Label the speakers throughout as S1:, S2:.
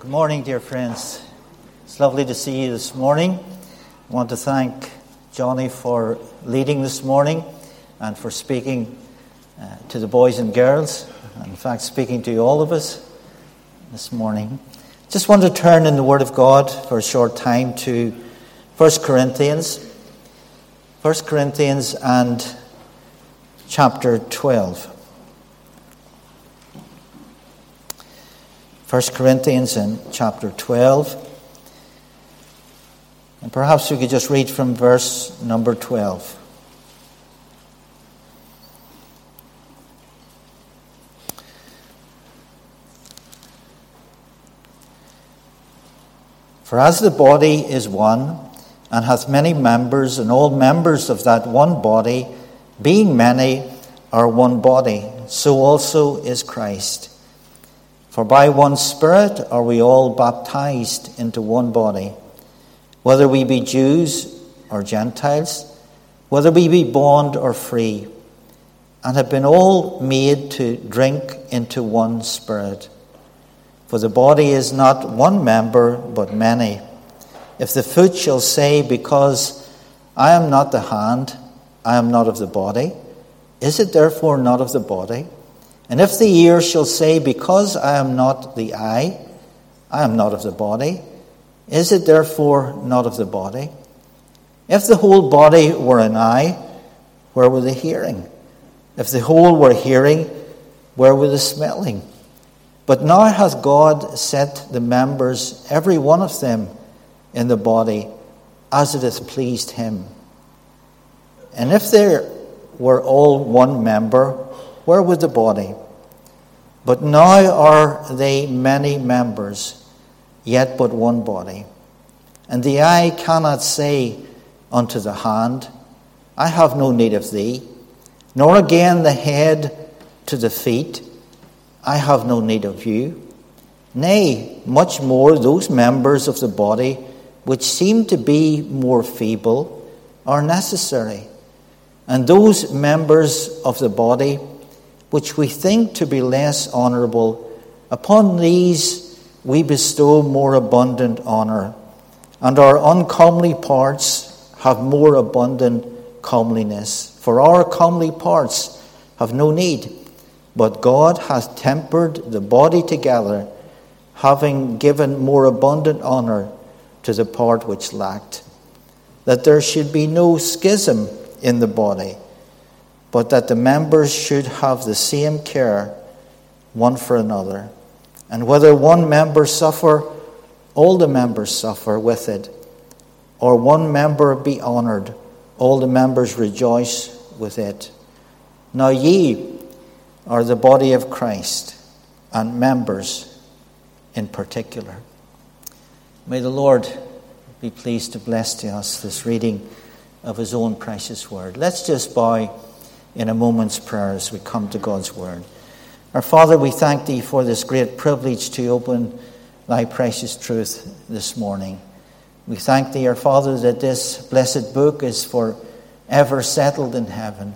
S1: Good morning, dear friends. It's lovely to see you this morning. I want to thank Johnny for leading this morning and for speaking uh, to the boys and girls, and in fact, speaking to all of us this morning. Just want to turn in the Word of God for a short time to 1 Corinthians. 1 Corinthians and chapter 12. 1 Corinthians in chapter 12. And perhaps we could just read from verse number 12. For as the body is one, and hath many members, and all members of that one body, being many, are one body, so also is Christ. For by one Spirit are we all baptized into one body, whether we be Jews or Gentiles, whether we be bond or free, and have been all made to drink into one Spirit. For the body is not one member, but many. If the foot shall say, Because I am not the hand, I am not of the body, is it therefore not of the body? And if the ear shall say, Because I am not the eye, I am not of the body, is it therefore not of the body? If the whole body were an eye, where were the hearing? If the whole were hearing, where were the smelling? But now hath God set the members, every one of them, in the body, as it hath pleased him. And if there were all one member, where was the body? But now are they many members, yet but one body. And the eye cannot say unto the hand, I have no need of thee, nor again the head to the feet, I have no need of you. Nay, much more those members of the body which seem to be more feeble are necessary. And those members of the body which we think to be less honourable, upon these we bestow more abundant honour, and our uncomely parts have more abundant comeliness. For our comely parts have no need, but God hath tempered the body together, having given more abundant honour to the part which lacked, that there should be no schism in the body but that the members should have the same care one for another. And whether one member suffer, all the members suffer with it, or one member be honored, all the members rejoice with it. Now ye are the body of Christ, and members in particular. May the Lord be pleased to bless to us this reading of his own precious word. Let's just bow in a moment's prayer as we come to God's Word. Our Father, we thank Thee for this great privilege to open Thy precious truth this morning. We thank Thee, our Father, that this blessed book is for ever settled in heaven.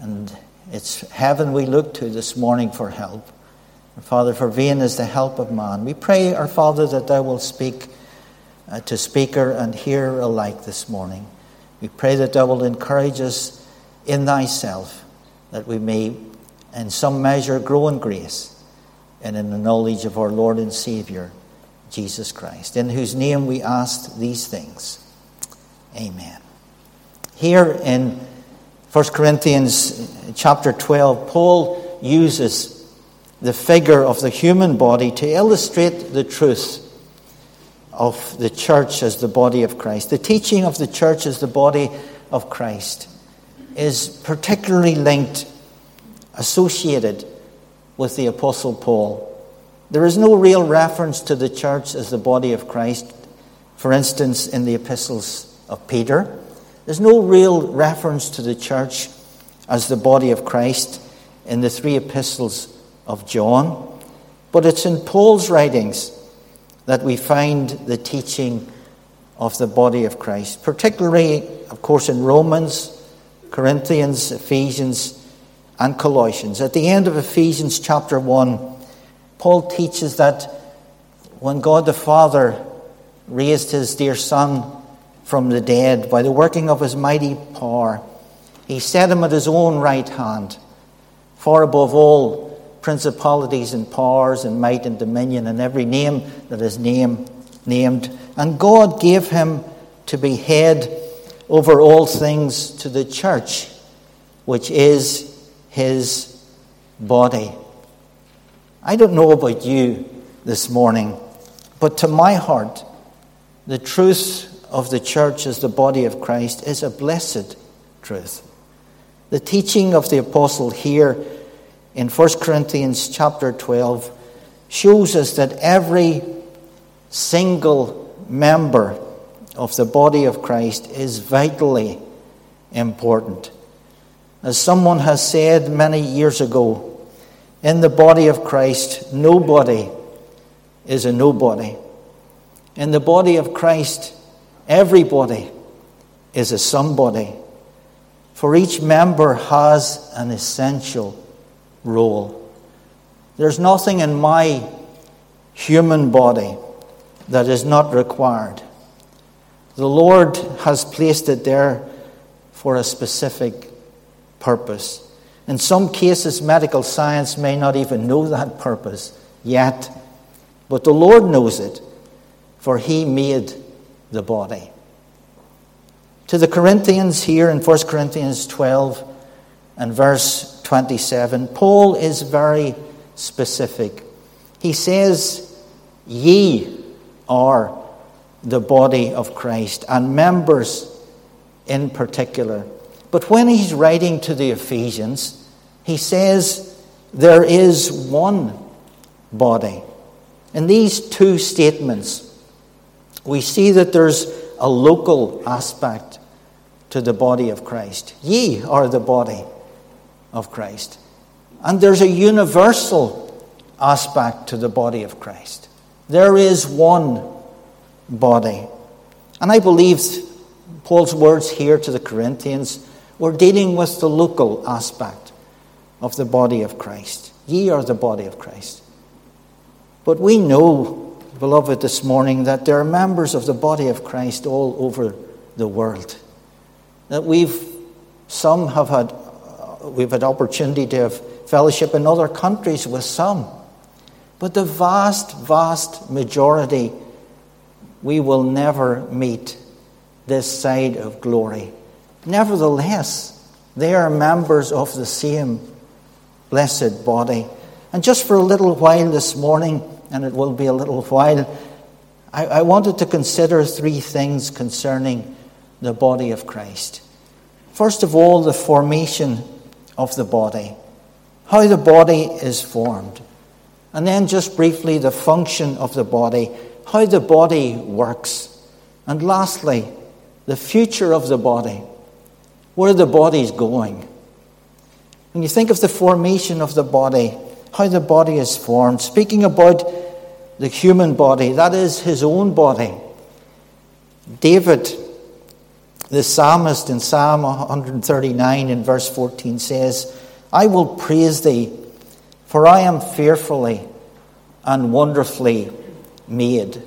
S1: And it's heaven we look to this morning for help. Our Father, for vain is the help of man. We pray, our Father, that Thou will speak uh, to speaker and hearer alike this morning. We pray that Thou will encourage us in thyself, that we may, in some measure, grow in grace and in the knowledge of our Lord and Savior, Jesus Christ, in whose name we ask these things. Amen. Here in 1 Corinthians chapter 12, Paul uses the figure of the human body to illustrate the truth of the church as the body of Christ, the teaching of the church as the body of Christ is particularly linked, associated with the Apostle Paul. There is no real reference to the church as the body of Christ, for instance, in the epistles of Peter. There's no real reference to the church as the body of Christ in the three epistles of John. But it's in Paul's writings that we find the teaching of the body of Christ, particularly, of course, in Romans Corinthians, Ephesians, and Colossians. At the end of Ephesians chapter 1, Paul teaches that when God the Father raised his dear Son from the dead by the working of his mighty power, he set him at his own right hand, far above all principalities and powers and might and dominion and every name that is name, named. And God gave him to be head over all things to the church, which is his body. I don't know about you this morning, but to my heart, the truth of the church as the body of Christ is a blessed truth. The teaching of the apostle here in 1 Corinthians chapter 12 shows us that every single member of the body of Christ is vitally important. As someone has said many years ago, in the body of Christ, nobody is a nobody. In the body of Christ, everybody is a somebody. For each member has an essential role. There's nothing in my human body that is not required. The Lord has placed it there for a specific purpose. In some cases, medical science may not even know that purpose yet, but the Lord knows it, for He made the body. To the Corinthians here in 1 Corinthians 12 and verse 27, Paul is very specific. He says, Ye are the body of Christ, and members in particular. But when he's writing to the Ephesians, he says there is one body. In these two statements, we see that there's a local aspect to the body of Christ. Ye are the body of Christ. And there's a universal aspect to the body of Christ. There is one body. And I believe Paul's words here to the Corinthians we're dealing with the local aspect of the body of Christ. Ye are the body of Christ. But we know, beloved, this morning that there are members of the body of Christ all over the world. That we've, some have had, we've had opportunity to have fellowship in other countries with some. But the vast, vast majority, we will never meet this side of glory. Nevertheless, they are members of the same blessed body. And just for a little while this morning, and it will be a little while, I, I wanted to consider three things concerning the body of Christ. First of all, the formation of the body, how the body is formed. And then, just briefly, the function of the body, how the body works. And lastly, the future of the body where the body is going. When you think of the formation of the body, how the body is formed, speaking about the human body, that is his own body. David, the psalmist in Psalm 139 in verse 14 says, I will praise thee, for I am fearfully and wonderfully made.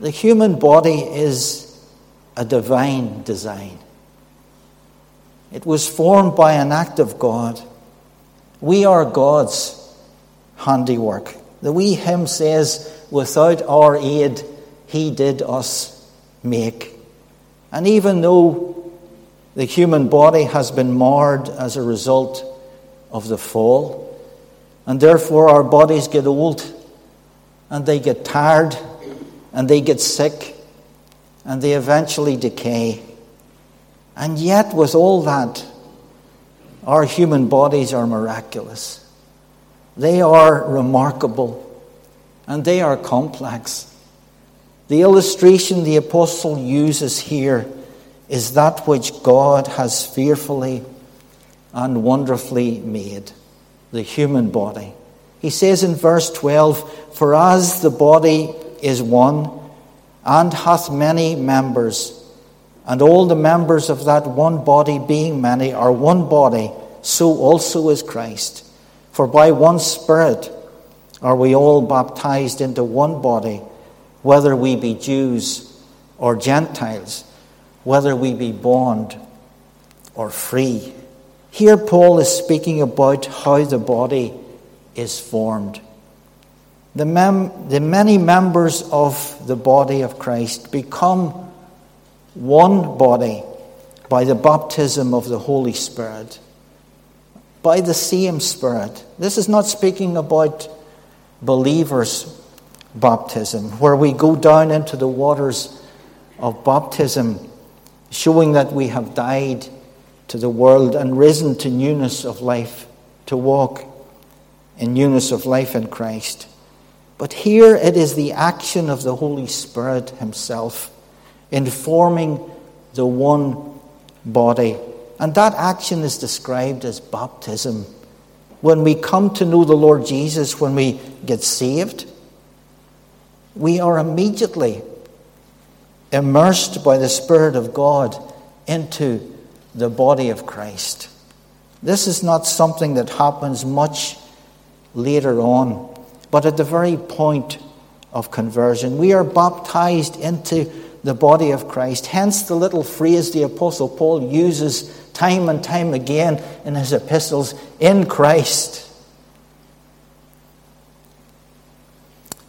S1: The human body is a divine design. It was formed by an act of God. We are God's handiwork. The wee hymn says, Without our aid, He did us make. And even though the human body has been marred as a result of the fall, and therefore our bodies get old, and they get tired, and they get sick, and they eventually decay. And yet, with all that, our human bodies are miraculous. They are remarkable and they are complex. The illustration the apostle uses here is that which God has fearfully and wonderfully made the human body. He says in verse 12, For as the body is one and hath many members, and all the members of that one body, being many, are one body, so also is Christ. For by one Spirit are we all baptized into one body, whether we be Jews or Gentiles, whether we be bond or free. Here, Paul is speaking about how the body is formed. The, mem- the many members of the body of Christ become one body by the baptism of the Holy Spirit, by the same Spirit. This is not speaking about believers' baptism, where we go down into the waters of baptism, showing that we have died to the world and risen to newness of life, to walk in newness of life in Christ. But here it is the action of the Holy Spirit Himself in forming the one body. And that action is described as baptism when we come to know the Lord Jesus, when we get saved, we are immediately immersed by the Spirit of God into the body of Christ. This is not something that happens much later on, but at the very point of conversion. We are baptized into the body of Christ. Hence, the little phrase the Apostle Paul uses time and time again in his epistles in Christ.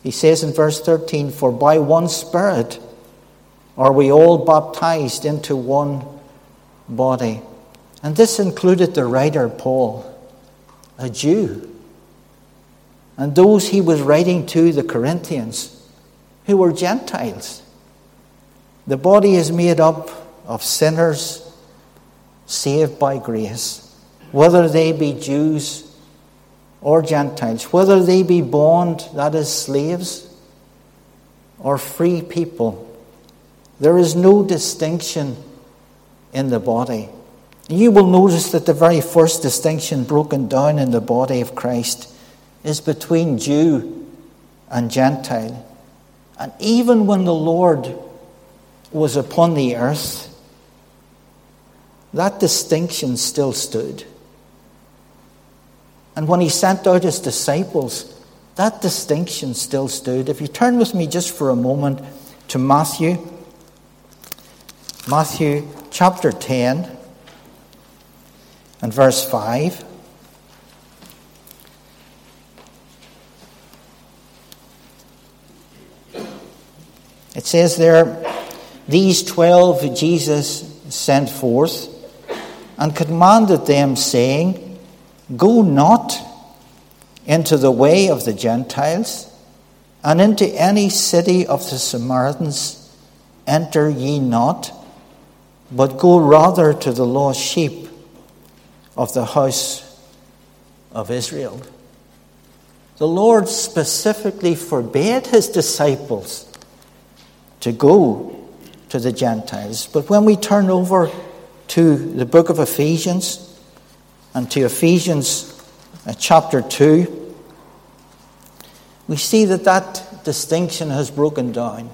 S1: He says in verse 13, For by one Spirit are we all baptized into one body. And this included the writer Paul, a Jew, and those he was writing to, the Corinthians, who were Gentiles. The body is made up of sinners saved by grace, whether they be Jews or Gentiles, whether they be bond, that is, slaves, or free people. There is no distinction in the body. You will notice that the very first distinction broken down in the body of Christ is between Jew and Gentile. And even when the Lord was upon the earth, that distinction still stood. And when he sent out his disciples, that distinction still stood. If you turn with me just for a moment to Matthew, Matthew chapter 10 and verse 5. It says there, These twelve Jesus sent forth and commanded them, saying, Go not into the way of the Gentiles, and into any city of the Samaritans enter ye not, but go rather to the lost sheep of the house of Israel. The Lord specifically forbade his disciples to go to the Gentiles. But when we turn over to the book of Ephesians and to Ephesians uh, chapter 2, we see that that distinction has broken down.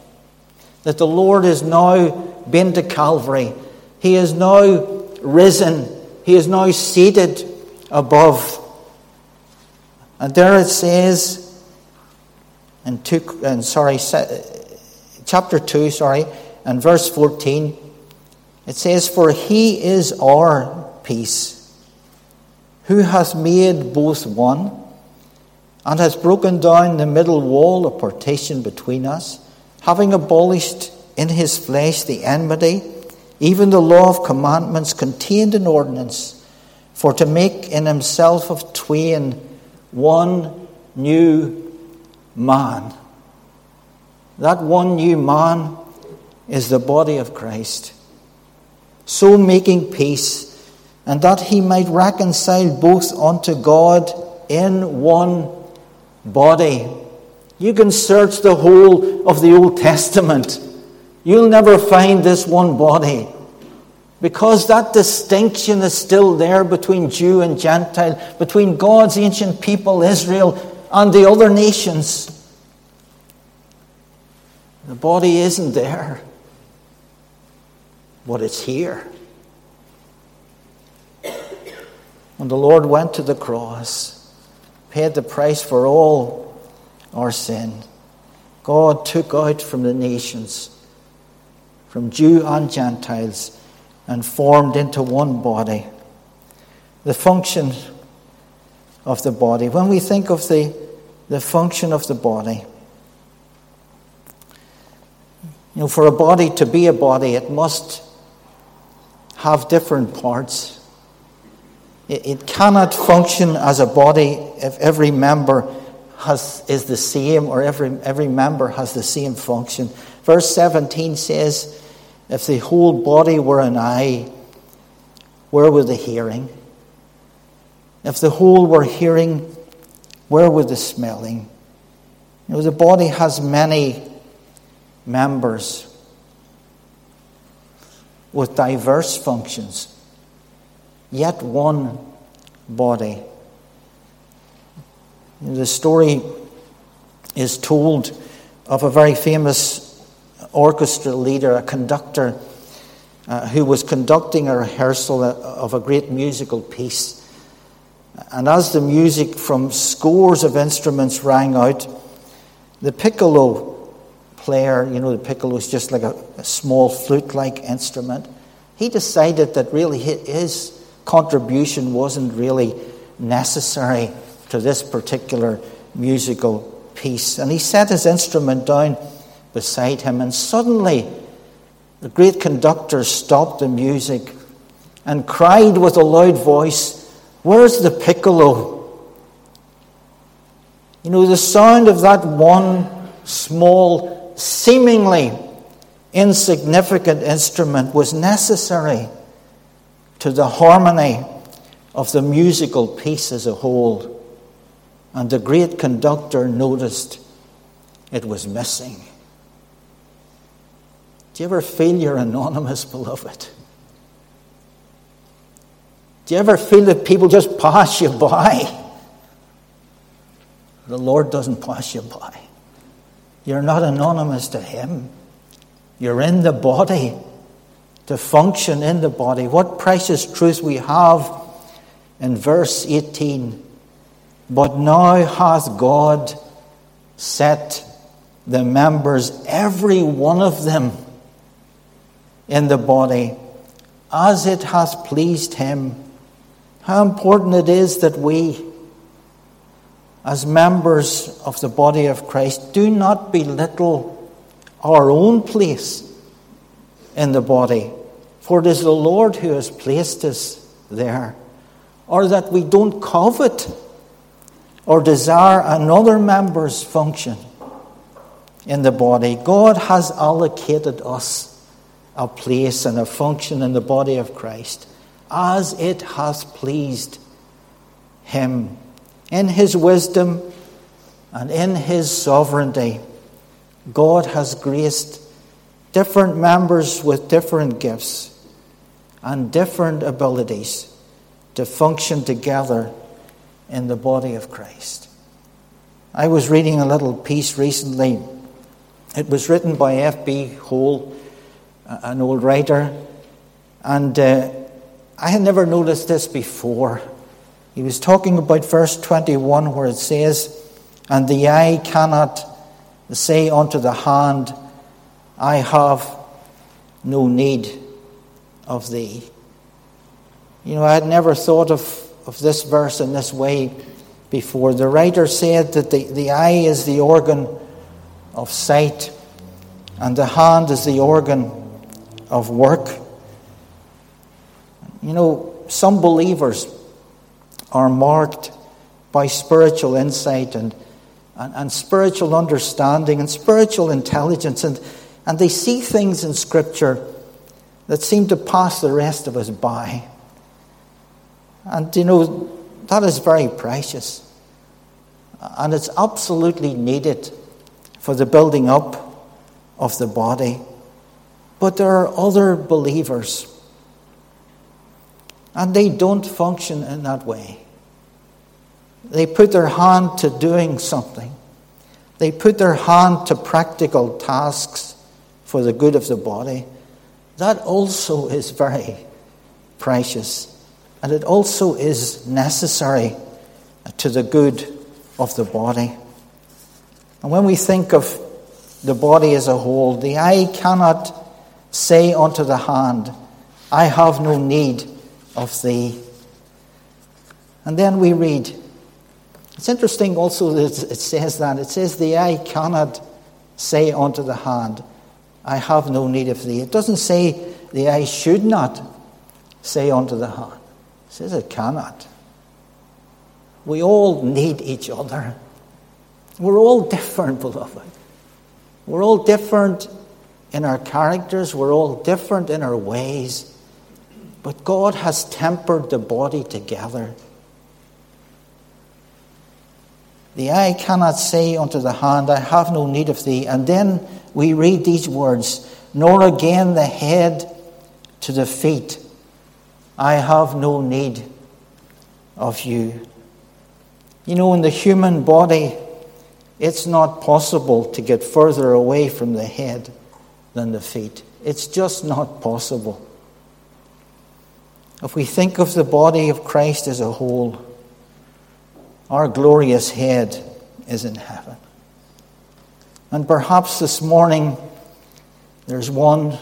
S1: That the Lord has now been to Calvary. He is now risen. He is now seated above. And there it says in two, and sorry, chapter 2, sorry, and verse 14, it says, For he is our peace, who hath made both one, and has broken down the middle wall of partition between us, having abolished in his flesh the enmity, even the law of commandments contained in ordinance, for to make in himself of twain one new man. That one new man is the body of Christ so making peace, and that he might reconcile both unto God in one body. You can search the whole of the Old Testament. You'll never find this one body. Because that distinction is still there between Jew and Gentile, between God's ancient people, Israel, and the other nations. The body isn't there but it's here. When the Lord went to the cross, paid the price for all our sin. God took out from the nations, from Jew and Gentiles, and formed into one body. The function of the body. When we think of the, the function of the body, you know, for a body to be a body, it must have different parts. It, it cannot function as a body if every member has, is the same or every, every member has the same function. Verse 17 says, If the whole body were an eye, where would the hearing? If the whole were hearing, where would the smelling? You know, the body has many members with diverse functions, yet one body. The story is told of a very famous orchestra leader, a conductor, uh, who was conducting a rehearsal of a great musical piece. And as the music from scores of instruments rang out, the piccolo player, you know, the piccolo is just like a, a small flute like instrument. He decided that really his contribution wasn't really necessary to this particular musical piece. And he set his instrument down beside him, and suddenly the great conductor stopped the music and cried with a loud voice, Where's the piccolo? You know, the sound of that one small seemingly insignificant instrument was necessary to the harmony of the musical piece as a whole. And the great conductor noticed it was missing. Do you ever feel you're anonymous, beloved? Do you ever feel that people just pass you by? The Lord doesn't pass you by. You're not anonymous to Him. You're in the body to function in the body. What precious truth we have in verse 18. But now hath God set the members, every one of them, in the body as it hath pleased Him. How important it is that we as members of the body of Christ, do not belittle our own place in the body, for it is the Lord who has placed us there, or that we don't covet or desire another member's function in the body. God has allocated us a place and a function in the body of Christ as it has pleased Him in His wisdom and in His sovereignty, God has graced different members with different gifts and different abilities to function together in the body of Christ. I was reading a little piece recently. It was written by F.B. Hole, an old writer, and uh, I had never noticed this before. He was talking about verse 21 where it says, And the eye cannot say unto the hand, I have no need of thee. You know, I had never thought of, of this verse in this way before. The writer said that the, the eye is the organ of sight, and the hand is the organ of work. You know, some believers are marked by spiritual insight and, and, and, spiritual understanding and spiritual intelligence, and, and they see things in Scripture that seem to pass the rest of us by. And you know, that is very precious. And it's absolutely needed for the building up of the body. But there are other believers and they don't function in that way. They put their hand to doing something, they put their hand to practical tasks for the good of the body. That also is very precious. And it also is necessary to the good of the body. And when we think of the body as a whole, the eye cannot say unto the hand, I have no need of thee. And then we read, it's interesting also that it says that. It says, The eye cannot say unto the hand, I have no need of thee. It doesn't say the eye should not say unto the hand. It says it cannot. We all need each other. We're all different, beloved. We're all different in our characters, we're all different in our ways. But God has tempered the body together. The eye cannot say unto the hand, I have no need of thee. And then we read these words, nor again the head to the feet, I have no need of you. You know, in the human body, it's not possible to get further away from the head than the feet. It's just not possible. If we think of the body of Christ as a whole, our glorious head is in heaven. And perhaps this morning there's one,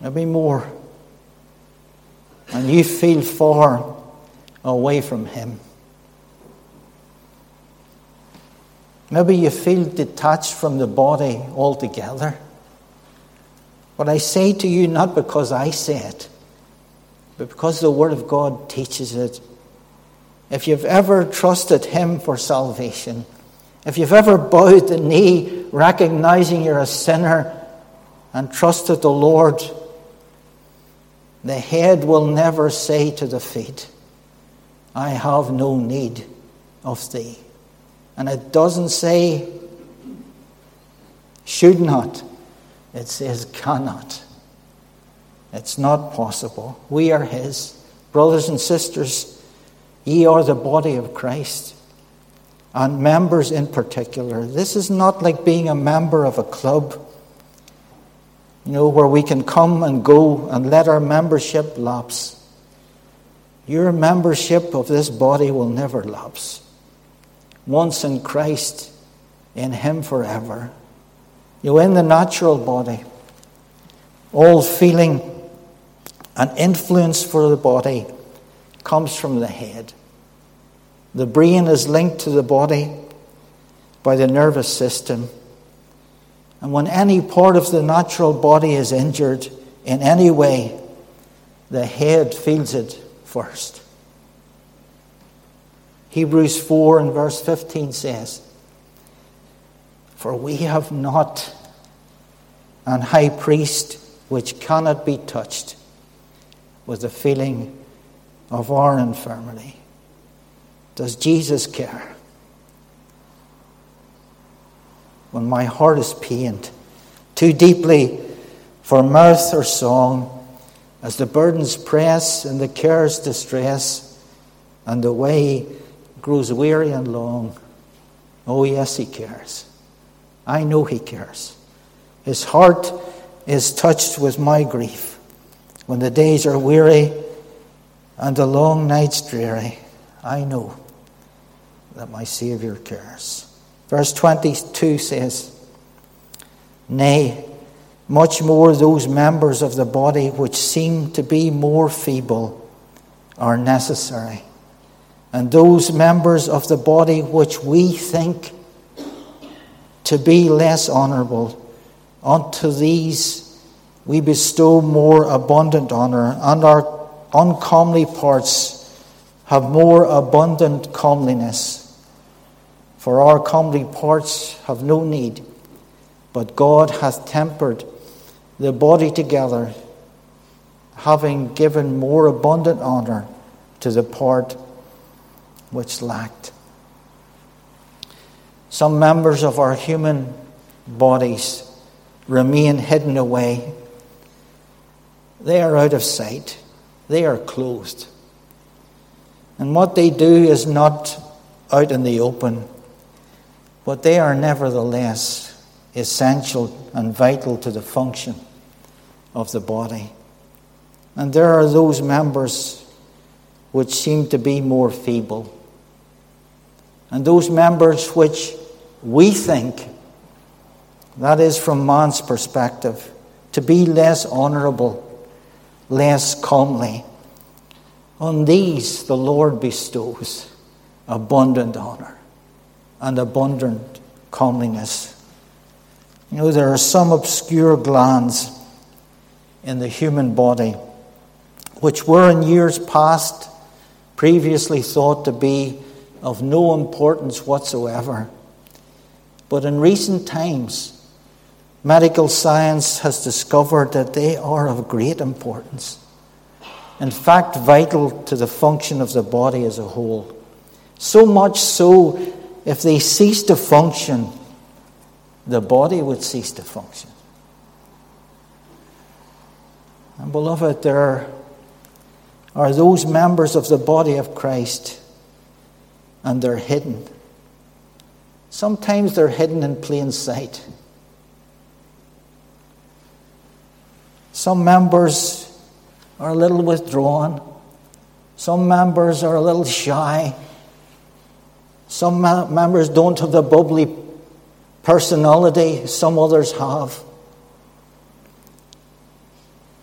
S1: maybe more, and you feel far away from Him. Maybe you feel detached from the body altogether. But I say to you, not because I say it, but because the Word of God teaches it if you've ever trusted Him for salvation, if you've ever bowed the knee recognizing you're a sinner and trusted the Lord, the head will never say to the feet, I have no need of thee. And it doesn't say should not, it says cannot. It's not possible. We are His. Brothers and sisters, Ye are the body of Christ, and members in particular. This is not like being a member of a club, you know, where we can come and go and let our membership lapse. Your membership of this body will never lapse. Once in Christ, in Him forever. You know, in the natural body, all feeling and influence for the body comes from the head. The brain is linked to the body by the nervous system. And when any part of the natural body is injured in any way, the head feels it first. Hebrews 4 and verse 15 says, For we have not an high priest which cannot be touched with the feeling of our infirmity does Jesus care? When my heart is pained too deeply for mirth or song, as the burdens press and the cares distress, and the way grows weary and long, oh, yes, He cares. I know He cares. His heart is touched with my grief when the days are weary and the long nights dreary. I know that my Saviour cares. Verse 22 says, Nay, much more those members of the body which seem to be more feeble are necessary. And those members of the body which we think to be less honourable, unto these we bestow more abundant honour, and our uncomely parts have more abundant comeliness. For our comely parts have no need, but God hath tempered the body together, having given more abundant honour to the part which lacked. Some members of our human bodies remain hidden away. They are out of sight. They are closed. And what they do is not out in the open but they are nevertheless essential and vital to the function of the body. And there are those members which seem to be more feeble, and those members which we think, that is from man's perspective, to be less honorable, less comely. On these the Lord bestows abundant honor and abundant comeliness. You know, there are some obscure glands in the human body which were in years past previously thought to be of no importance whatsoever. But in recent times, medical science has discovered that they are of great importance. In fact, vital to the function of the body as a whole. So much so, if they cease to function, the body would cease to function. And, beloved, there are those members of the body of Christ, and they're hidden. Sometimes they're hidden in plain sight. Some members are a little withdrawn. Some members are a little shy. Some members don't have the bubbly personality some others have.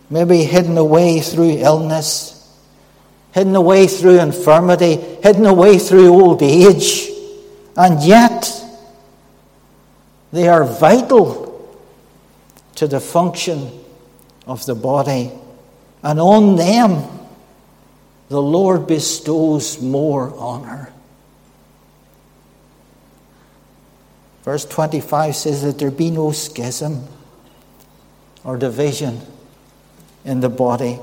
S1: Maybe hidden away through illness, hidden away through infirmity, hidden away through old age, and yet they are vital to the function of the body. And on them, the Lord bestows more honor. Verse 25 says that there be no schism or division in the body,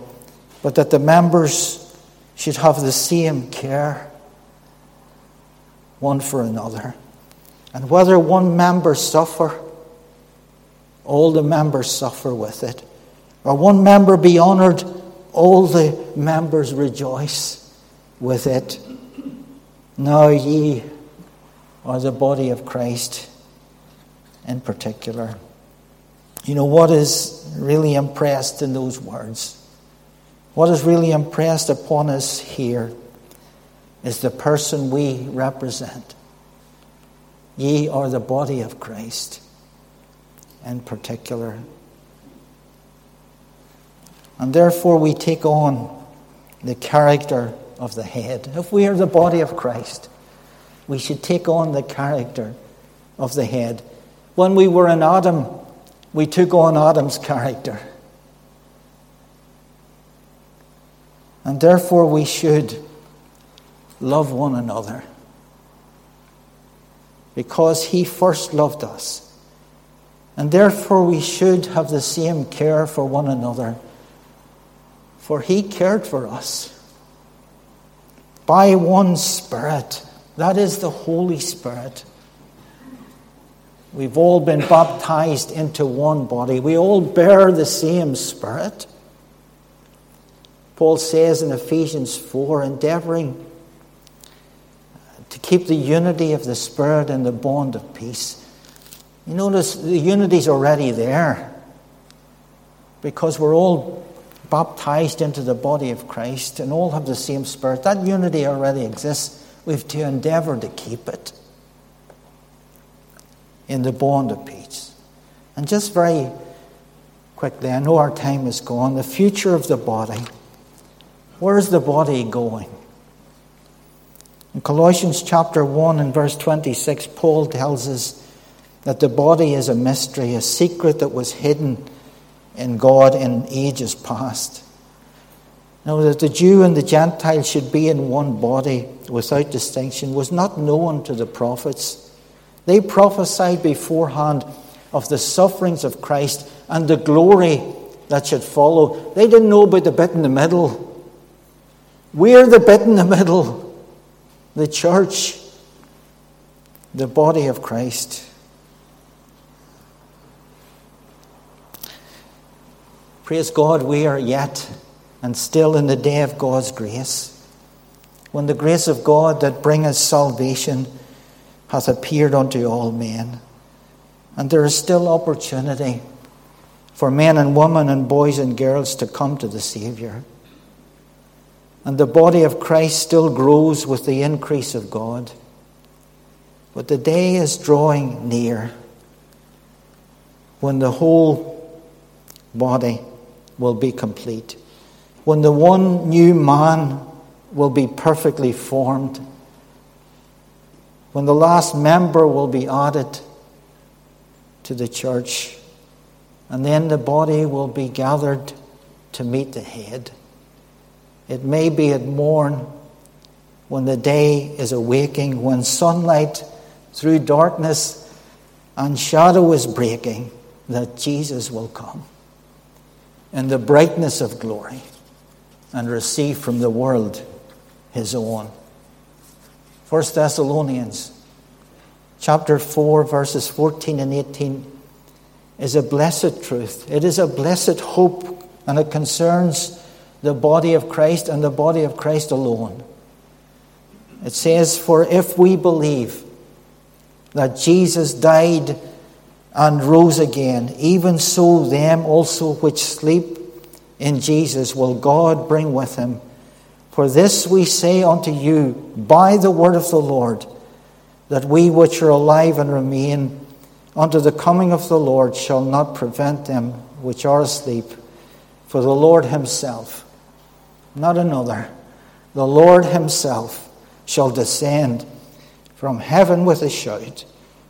S1: but that the members should have the same care one for another. And whether one member suffer, all the members suffer with it. Or one member be honored, all the members rejoice with it. Now ye are the body of Christ in particular. You know what is really impressed in those words? What is really impressed upon us here is the person we represent. Ye are the body of Christ in particular. And therefore, we take on the character of the head. If we are the body of Christ, we should take on the character of the head. When we were in Adam, we took on Adam's character. And therefore, we should love one another because he first loved us. And therefore, we should have the same care for one another for he cared for us by one Spirit. That is the Holy Spirit. We've all been baptized into one body. We all bear the same Spirit. Paul says in Ephesians 4 endeavoring to keep the unity of the Spirit and the bond of peace. You notice the unity's already there because we're all baptized into the body of Christ and all have the same Spirit. That unity already exists. We have to endeavour to keep it in the bond of peace. And just very quickly, I know our time is gone. The future of the body. Where's the body going? In Colossians chapter 1 and verse 26, Paul tells us that the body is a mystery, a secret that was hidden in God in ages past. Now, that the Jew and the Gentile should be in one body without distinction was not known to the prophets. They prophesied beforehand of the sufferings of Christ and the glory that should follow. They didn't know about the bit in the middle. We're the bit in the middle, the church, the body of Christ. Praise God, we are yet and still in the day of God's grace, when the grace of God that bringeth salvation hath appeared unto all men. And there is still opportunity for men and women and boys and girls to come to the Saviour. And the body of Christ still grows with the increase of God. But the day is drawing near when the whole body will be complete, when the one new man will be perfectly formed, when the last member will be added to the church, and then the body will be gathered to meet the head. It may be at morn when the day is awaking, when sunlight through darkness and shadow is breaking, that Jesus will come in the brightness of glory and receive from the world his own. 1 Thessalonians chapter 4 verses 14 and 18 is a blessed truth. It is a blessed hope and it concerns the body of Christ and the body of Christ alone. It says, For if we believe that Jesus died and rose again, even so them also which sleep in Jesus will God bring with him. For this we say unto you by the word of the Lord, that we which are alive and remain unto the coming of the Lord shall not prevent them which are asleep. For the Lord himself, not another, the Lord himself shall descend from heaven with a shout,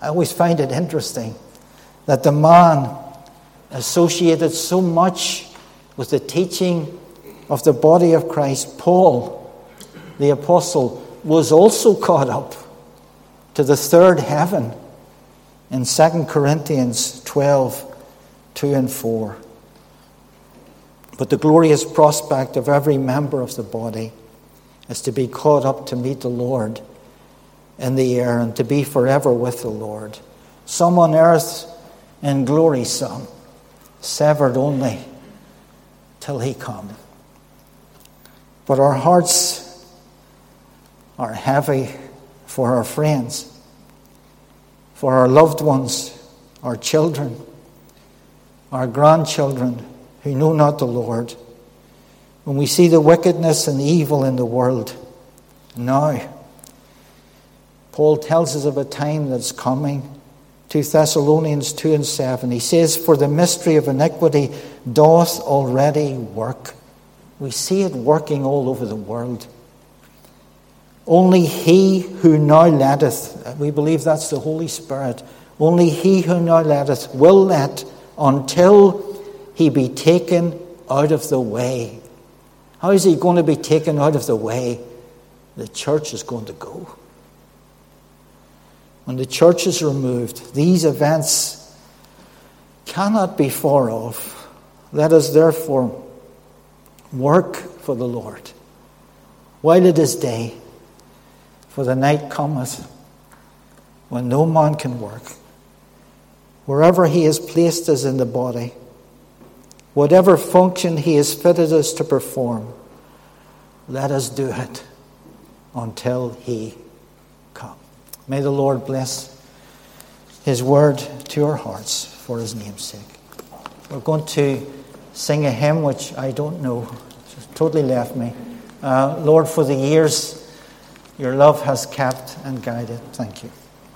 S1: I always find it interesting that the man associated so much with the teaching of the body of Christ, Paul, the apostle, was also caught up to the third heaven in 2 Corinthians 12 2 and 4. But the glorious prospect of every member of the body is to be caught up to meet the Lord in the air and to be forever with the Lord. Some on earth in glory, some severed only till he come. But our hearts are heavy for our friends, for our loved ones, our children, our grandchildren who know not the Lord. When we see the wickedness and evil in the world now, Paul tells us of a time that's coming. 2 Thessalonians 2 and 7. He says, For the mystery of iniquity doth already work. We see it working all over the world. Only he who now letteth, we believe that's the Holy Spirit, only he who now letteth will let until he be taken out of the way. How is he going to be taken out of the way? The church is going to go when the church is removed, these events cannot be far off. Let us therefore work for the Lord while it is day, for the night cometh when no man can work. Wherever he has placed us in the body, whatever function he has fitted us to perform, let us do it until he May the Lord bless His word to our hearts for His name's sake. We're going to sing a hymn which I don't know, just totally left me. Uh, Lord, for the years your love has kept and guided. Thank you.